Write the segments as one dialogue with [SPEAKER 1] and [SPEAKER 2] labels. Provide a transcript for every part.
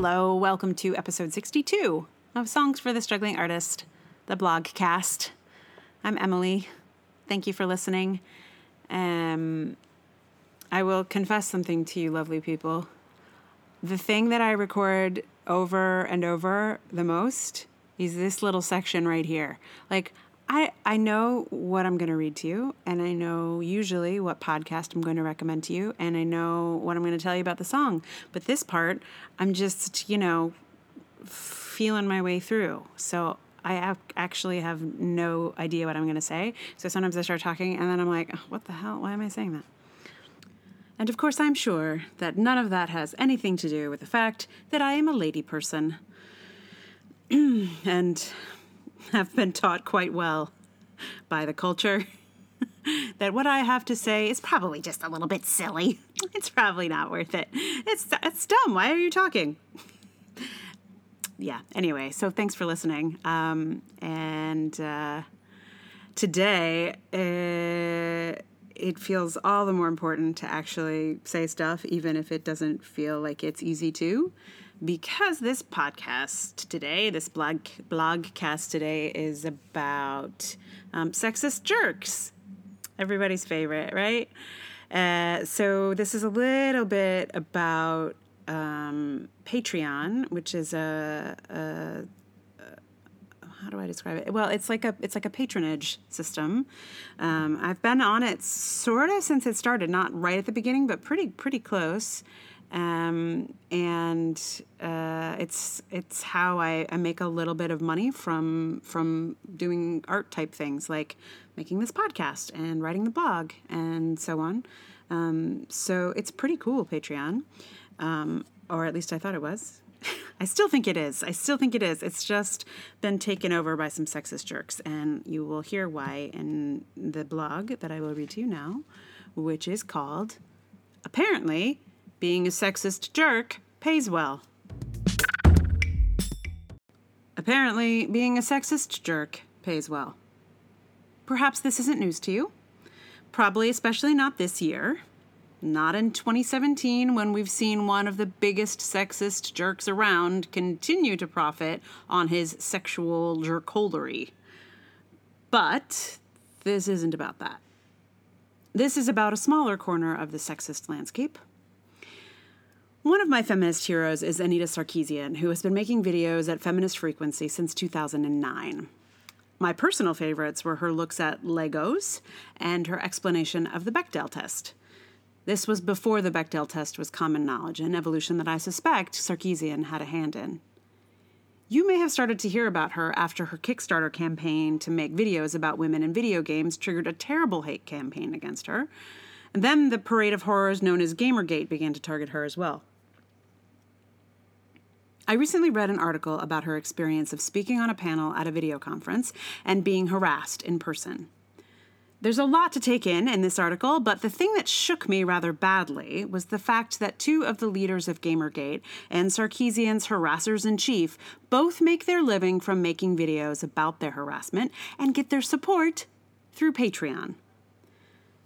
[SPEAKER 1] Hello, welcome to episode 62 of Songs for the Struggling Artist, the blog cast. I'm Emily. Thank you for listening. Um, I will confess something to you, lovely people. The thing that I record over and over the most is this little section right here. Like, I, I know what I'm going to read to you, and I know usually what podcast I'm going to recommend to you, and I know what I'm going to tell you about the song. But this part, I'm just, you know, feeling my way through. So I actually have no idea what I'm going to say. So sometimes I start talking, and then I'm like, oh, what the hell? Why am I saying that? And of course, I'm sure that none of that has anything to do with the fact that I am a lady person. and have been taught quite well by the culture that what I have to say is probably just a little bit silly. It's probably not worth it. It's it's dumb. Why are you talking? yeah. Anyway, so thanks for listening. Um, and uh, today, uh, it feels all the more important to actually say stuff, even if it doesn't feel like it's easy to because this podcast today, this blog blogcast today, is about um, sexist jerks, everybody's favorite, right? Uh, so this is a little bit about um, Patreon, which is a, a, how do I describe it? Well, it's like a it's like a patronage system. Um, I've been on it sort of since it started, not right at the beginning, but pretty pretty close um, and uh, it's it's how I, I make a little bit of money from from doing art type things like making this podcast and writing the blog and so on. Um, so it's pretty cool, Patreon, um, or at least I thought it was. I still think it is. I still think it is. It's just been taken over by some sexist jerks, and you will hear why in the blog that I will read to you now, which is called apparently being a sexist jerk pays well. Apparently, being a sexist jerk pays well. Perhaps this isn't news to you. Probably, especially not this year. Not in 2017, when we've seen one of the biggest sexist jerks around continue to profit on his sexual jerkholdery. But this isn't about that. This is about a smaller corner of the sexist landscape one of my feminist heroes is Anita Sarkeesian, who has been making videos at Feminist Frequency since 2009. My personal favorites were her looks at Legos and her explanation of the Bechdel test. This was before the Bechdel test was common knowledge, an evolution that I suspect Sarkeesian had a hand in. You may have started to hear about her after her Kickstarter campaign to make videos about women in video games triggered a terrible hate campaign against her. And then the parade of horrors known as Gamergate began to target her as well. I recently read an article about her experience of speaking on a panel at a video conference and being harassed in person. There's a lot to take in in this article, but the thing that shook me rather badly was the fact that two of the leaders of Gamergate and Sarkeesian's harassers in chief both make their living from making videos about their harassment and get their support through Patreon.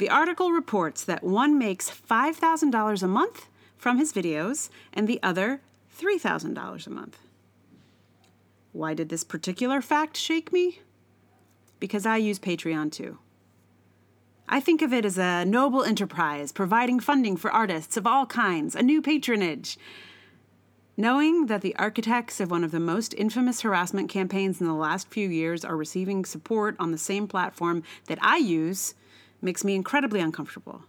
[SPEAKER 1] The article reports that one makes $5,000 a month from his videos and the other $3,000 a month. Why did this particular fact shake me? Because I use Patreon too. I think of it as a noble enterprise providing funding for artists of all kinds, a new patronage. Knowing that the architects of one of the most infamous harassment campaigns in the last few years are receiving support on the same platform that I use makes me incredibly uncomfortable.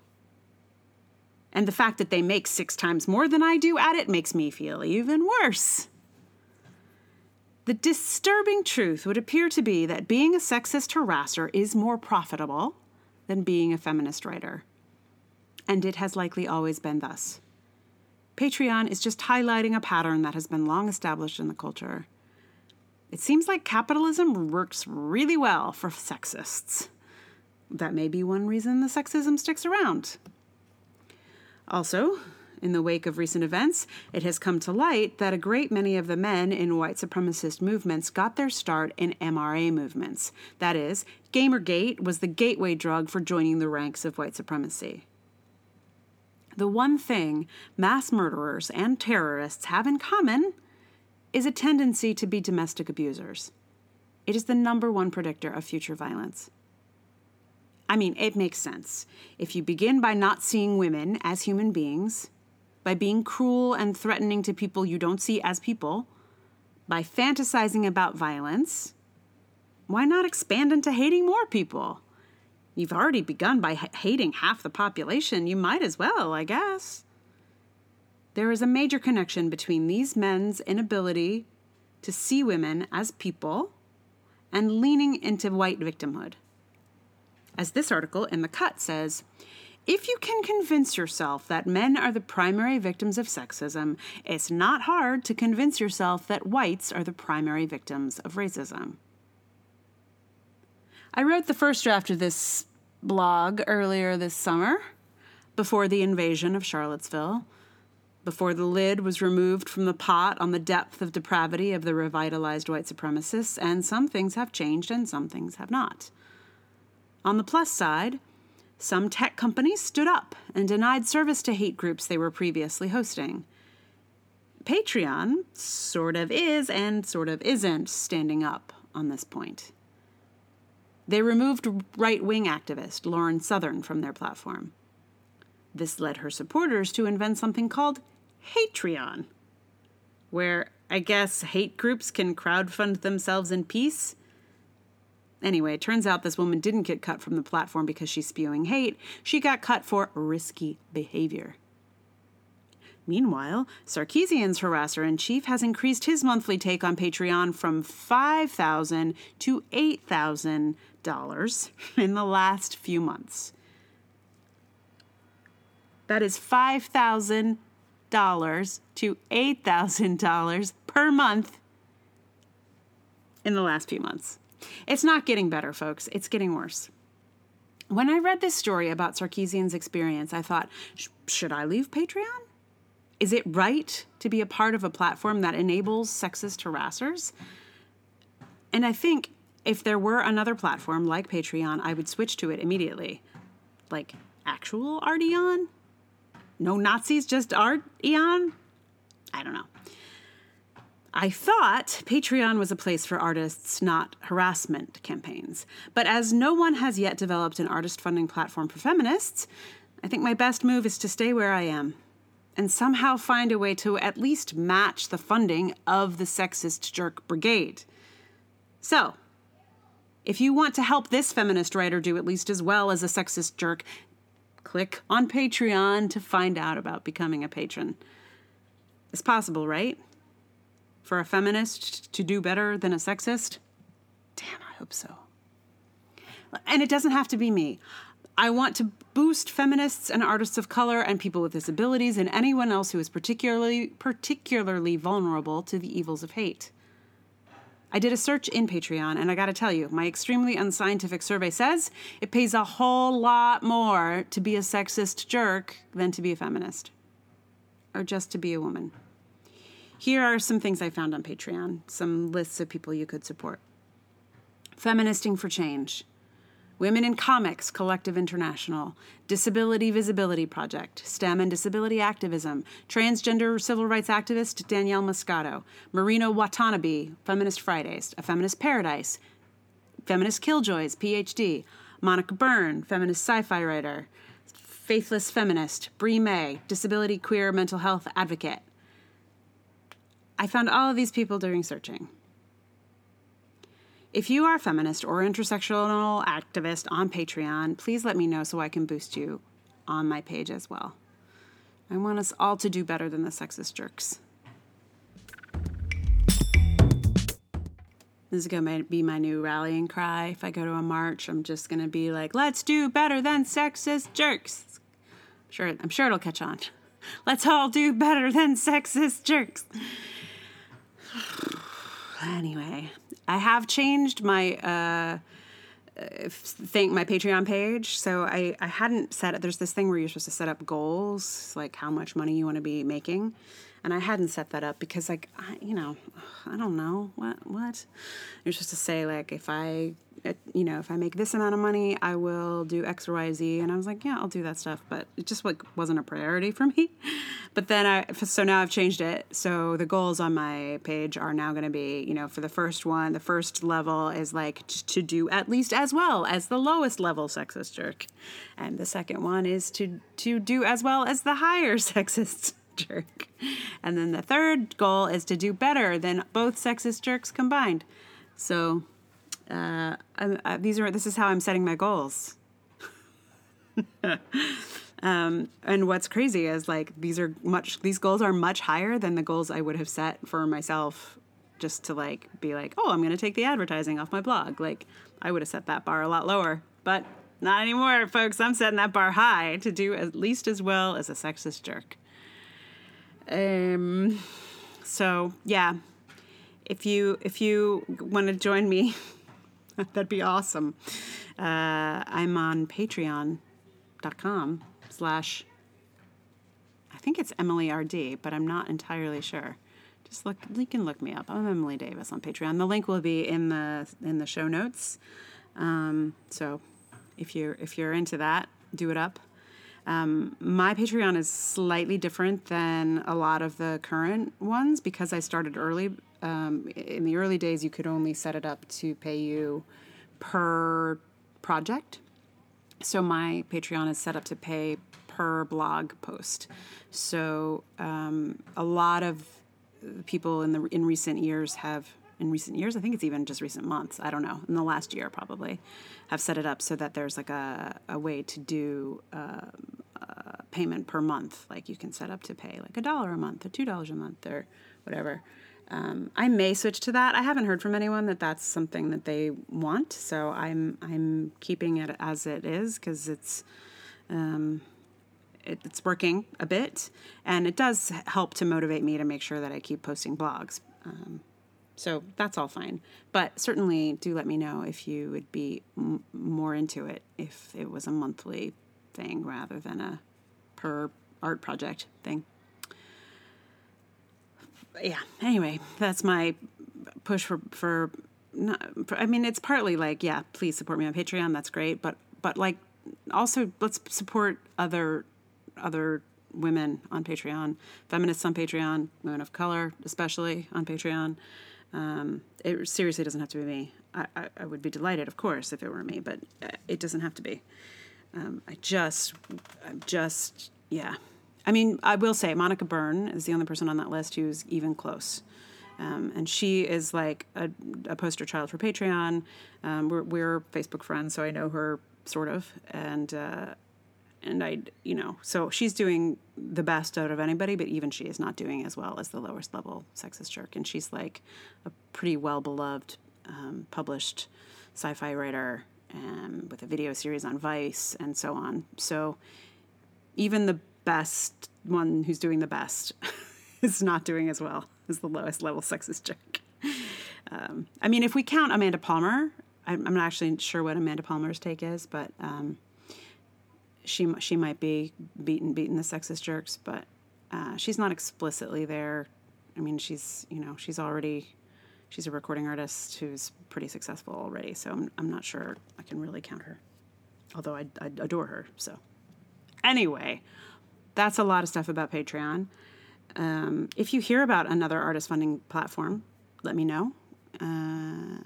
[SPEAKER 1] And the fact that they make six times more than I do at it makes me feel even worse. The disturbing truth would appear to be that being a sexist harasser is more profitable than being a feminist writer. And it has likely always been thus. Patreon is just highlighting a pattern that has been long established in the culture. It seems like capitalism works really well for sexists. That may be one reason the sexism sticks around. Also, in the wake of recent events, it has come to light that a great many of the men in white supremacist movements got their start in MRA movements. That is, Gamergate was the gateway drug for joining the ranks of white supremacy. The one thing mass murderers and terrorists have in common is a tendency to be domestic abusers. It is the number one predictor of future violence. I mean, it makes sense. If you begin by not seeing women as human beings, by being cruel and threatening to people you don't see as people, by fantasizing about violence, why not expand into hating more people? You've already begun by h- hating half the population. You might as well, I guess. There is a major connection between these men's inability to see women as people and leaning into white victimhood. As this article in The Cut says, if you can convince yourself that men are the primary victims of sexism, it's not hard to convince yourself that whites are the primary victims of racism. I wrote the first draft of this blog earlier this summer, before the invasion of Charlottesville, before the lid was removed from the pot on the depth of depravity of the revitalized white supremacists, and some things have changed and some things have not. On the plus side, some tech companies stood up and denied service to hate groups they were previously hosting. Patreon sort of is and sort of isn't standing up on this point. They removed right wing activist Lauren Southern from their platform. This led her supporters to invent something called Hatreon, where I guess hate groups can crowdfund themselves in peace. Anyway, it turns out this woman didn't get cut from the platform because she's spewing hate. She got cut for risky behavior. Meanwhile, Sarkeesian's harasser in chief has increased his monthly take on Patreon from 5,000 to $8,000 in the last few months. That is $5,000 to $8,000 per month in the last few months. It's not getting better, folks. It's getting worse. When I read this story about Sarkeesian's experience, I thought, should I leave Patreon? Is it right to be a part of a platform that enables sexist harassers? And I think if there were another platform like Patreon, I would switch to it immediately. Like actual Arteon? No Nazis, just Art Eon? I don't know. I thought Patreon was a place for artists, not harassment campaigns. But as no one has yet developed an artist funding platform for feminists, I think my best move is to stay where I am and somehow find a way to at least match the funding of the Sexist Jerk Brigade. So, if you want to help this feminist writer do at least as well as a sexist jerk, click on Patreon to find out about becoming a patron. It's possible, right? For a feminist to do better than a sexist? Damn, I hope so. And it doesn't have to be me. I want to boost feminists and artists of color and people with disabilities and anyone else who is particularly particularly vulnerable to the evils of hate. I did a search in Patreon and I got to tell you, my extremely unscientific survey says it pays a whole lot more to be a sexist jerk than to be a feminist or just to be a woman. Here are some things I found on Patreon, some lists of people you could support. Feministing for Change. Women in Comics Collective International, Disability Visibility Project, STEM and Disability Activism, transgender civil rights activist Danielle Muscato, Marina Watanabe, Feminist Fridays, A Feminist Paradise, Feminist Killjoys, PhD, Monica Byrne, feminist sci fi writer, Faithless Feminist, Brie May, disability queer mental health advocate. I found all of these people during searching. If you are a feminist or intersectional activist on Patreon, please let me know so I can boost you on my page as well. I want us all to do better than the sexist jerks. This is going to be my new rallying cry. If I go to a march, I'm just going to be like, let's do better than sexist jerks. I'm sure, I'm sure it'll catch on. Let's all do better than sexist jerks. anyway, I have changed my uh, thank my Patreon page. So I, I hadn't set it. There's this thing where you're supposed to set up goals, like how much money you want to be making, and I hadn't set that up because like I, you know I don't know what what you're supposed to say like if I you know, if I make this amount of money, I will do X, Y, Z. And I was like, yeah, I'll do that stuff. But it just like wasn't a priority for me. But then I, so now I've changed it. So the goals on my page are now going to be, you know, for the first one, the first level is like to do at least as well as the lowest level sexist jerk. And the second one is to, to do as well as the higher sexist jerk. And then the third goal is to do better than both sexist jerks combined. So uh, I, these are this is how I'm setting my goals. um, and what's crazy is like these are much these goals are much higher than the goals I would have set for myself just to like be like, oh, I'm going to take the advertising off my blog. Like I would have set that bar a lot lower, but not anymore, folks. I'm setting that bar high to do at least as well as a sexist jerk. Um, so yeah, if you if you want to join me, that'd be awesome. Uh, I'm on Patreon.com slash. I think it's Emily RD, but I'm not entirely sure. Just look. You can look me up. I'm Emily Davis on Patreon. The link will be in the in the show notes. Um, so if you're if you're into that, do it up. Um, my Patreon is slightly different than a lot of the current ones because I started early. Um, in the early days, you could only set it up to pay you per project. So my Patreon is set up to pay per blog post. So um, a lot of people in the in recent years have in recent years, I think it's even just recent months, I don't know, in the last year probably, have set it up so that there's like a, a way to do uh, uh, payment per month. Like you can set up to pay like a dollar a month or two dollars a month or whatever. Um, I may switch to that. I haven't heard from anyone that that's something that they want, so I'm I'm keeping it as it is because it's um, it, it's working a bit, and it does help to motivate me to make sure that I keep posting blogs. Um, so that's all fine, but certainly do let me know if you would be m- more into it if it was a monthly thing rather than a per art project thing yeah. Anyway, that's my push for for. Not, I mean, it's partly like, yeah, please support me on Patreon. That's great, but but like, also let's support other other women on Patreon, feminists on Patreon, women of color, especially on Patreon. Um, it seriously doesn't have to be me. I, I, I, would be delighted, of course, if it were me, but uh, it doesn't have to be. Um, I just, I'm just, yeah, I mean, I will say Monica Byrne is the only person on that list who's even close. Um, and she is like a, a, poster child for Patreon. Um, we're, we're Facebook friends, so I know her sort of. And, uh, and I, you know, so she's doing the best out of anybody, but even she is not doing as well as the lowest level sexist jerk. And she's like a pretty well beloved, um, published sci fi writer um, with a video series on Vice and so on. So even the best one who's doing the best is not doing as well as the lowest level sexist jerk. Um, I mean, if we count Amanda Palmer, I'm, not actually sure what Amanda Palmer's take is, but um, she she might be beaten beaten the sexist jerks, but uh, she's not explicitly there. I mean, she's you know she's already she's a recording artist who's pretty successful already, so I'm, I'm not sure I can really count her. Although I, I adore her, so anyway, that's a lot of stuff about Patreon. Um, if you hear about another artist funding platform, let me know. Uh,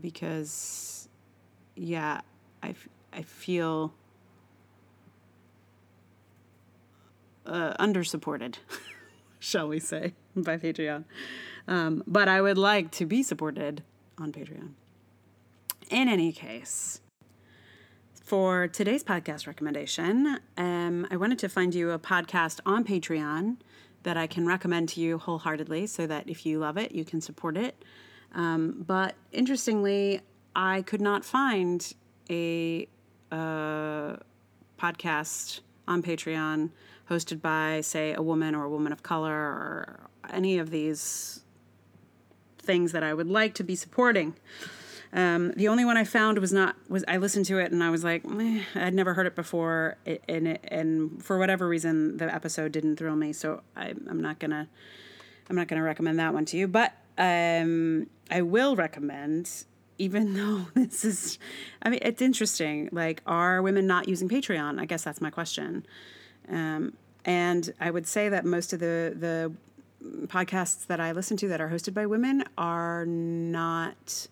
[SPEAKER 1] because, yeah, I I feel uh, undersupported, shall we say, by Patreon. Um, but I would like to be supported on Patreon. In any case, for today's podcast recommendation, um, I wanted to find you a podcast on Patreon that I can recommend to you wholeheartedly so that if you love it, you can support it. Um, but interestingly, I could not find a uh, podcast on Patreon hosted by, say, a woman or a woman of color or any of these things that I would like to be supporting. Um, the only one I found was not was I listened to it and I was like I'd never heard it before and it, and for whatever reason the episode didn't thrill me so I, I'm not gonna I'm not gonna recommend that one to you but um, I will recommend even though this is, I mean, it's interesting. Like, are women not using Patreon? I guess that's my question. Um, and I would say that most of the the podcasts that I listen to that are hosted by women are not.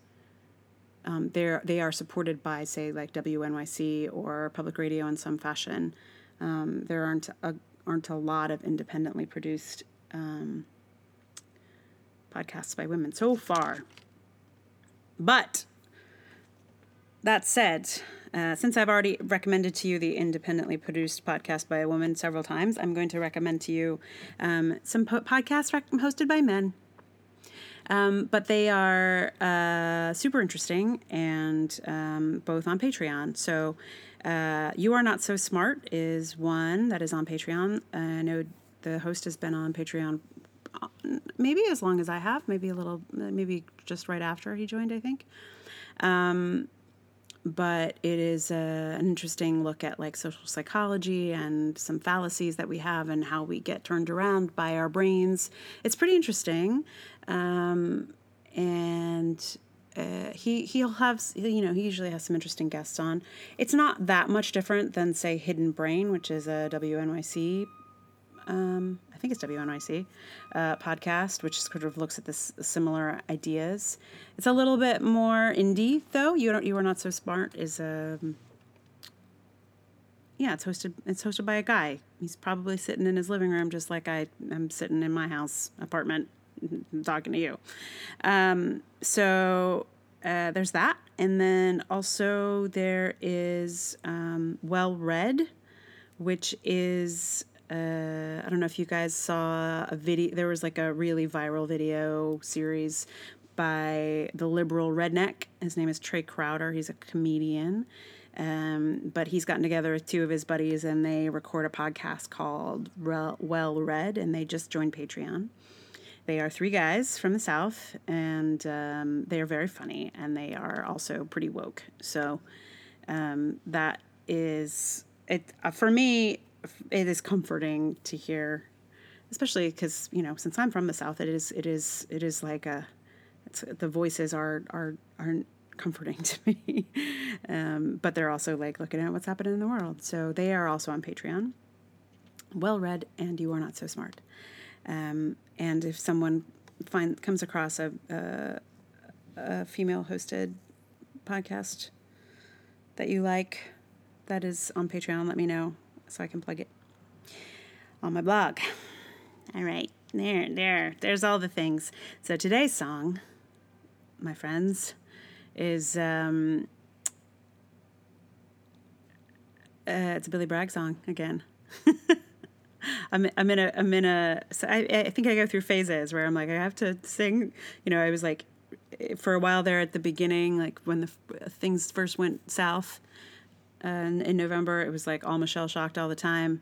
[SPEAKER 1] Um, they're they are supported by say like WNYC or public radio in some fashion. Um, there aren't a, aren't a lot of independently produced um, podcasts by women so far. But that said, uh, since I've already recommended to you the independently produced podcast by a woman several times, I'm going to recommend to you um, some po- podcasts rec- hosted by men. Um, but they are uh, super interesting and um, both on Patreon. So, uh, You Are Not So Smart is one that is on Patreon. I know the host has been on Patreon uh, maybe as long as I have, maybe a little, maybe just right after he joined, I think. Um, but it is a, an interesting look at like social psychology and some fallacies that we have and how we get turned around by our brains. It's pretty interesting, um, and uh, he he'll have you know he usually has some interesting guests on. It's not that much different than say Hidden Brain, which is a WNYC um, I think it's WNYC uh, podcast, which sort of looks at this similar ideas. It's a little bit more indie, though. You don't, you are not so smart. Is um, yeah, it's hosted. It's hosted by a guy. He's probably sitting in his living room, just like I am sitting in my house apartment, talking to you. Um, so uh, there's that, and then also there is um, Well Read, which is uh, I don't know if you guys saw a video. There was like a really viral video series by the liberal redneck. His name is Trae Crowder. He's a comedian. Um, but he's gotten together with two of his buddies and they record a podcast called Well Read, and they just joined Patreon. They are three guys from the South, and um, they are very funny, and they are also pretty woke. So um, that is it uh, for me it is comforting to hear, especially because you know since I'm from the South, it is it is it is like a, it's the voices are are are comforting to me, um, but they're also like looking at what's happening in the world. So they are also on Patreon. Well read, and you are not so smart. Um, and if someone find comes across a, a, a female hosted podcast that you like that is on Patreon, let me know so I can plug it on my blog. All right, there, there, there's all the things. So today's song, my friends, is um, uh, it's a Billy Bragg song again. I'm I'm in a I'm in a so I I think I go through phases where I'm like I have to sing. You know, I was like for a while there at the beginning, like when the things first went south and in November, it was like all Michelle Shocked all the time.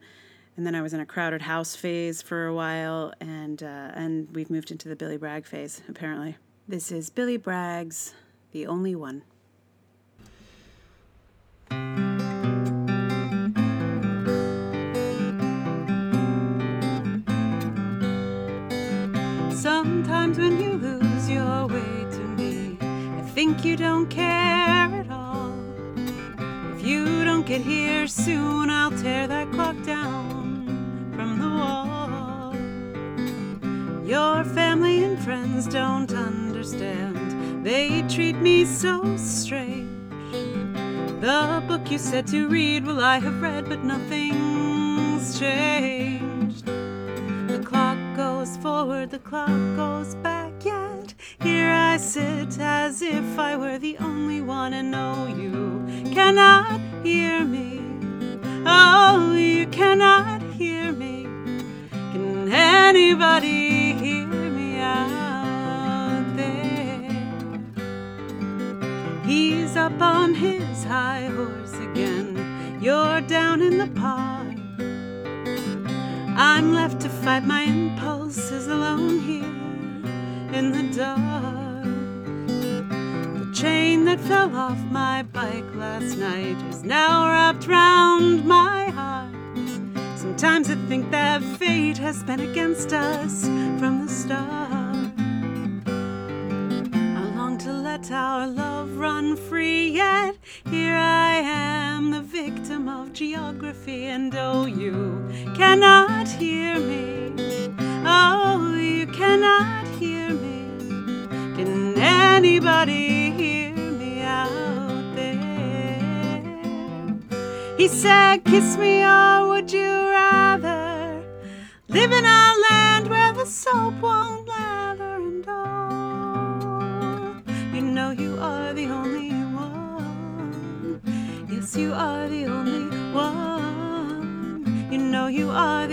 [SPEAKER 1] And then I was in a Crowded House phase for a while, and uh, and we've moved into the Billy Bragg phase apparently. This is Billy Bragg's "The Only One." Sometimes when you lose your way to me, I think you don't care you don't get here soon, I'll tear that clock down from the wall. Your family and friends don't understand, they treat me so strange. The book you said to read, well, I have read, but nothing's changed. The clock goes forward, the clock goes back, yet here I sit as if I were the only one, and know you cannot hear me. Oh, you cannot hear me. Can anybody hear me out there? He's up on his high horse again. You're down in the park. I'm left to fight my impulses alone here in the dark chain that fell off my bike last night is now wrapped round my heart. Sometimes I think that fate has been against us from the start. I long to let our love run free. Yet here I am, the victim of geography, and oh, you cannot hear me. Oh, you cannot anybody hear me out there? He said, Kiss me, or would you rather live in a land where the soap won't lather and all? You know you are the only one. Yes, you are the only one. You know you are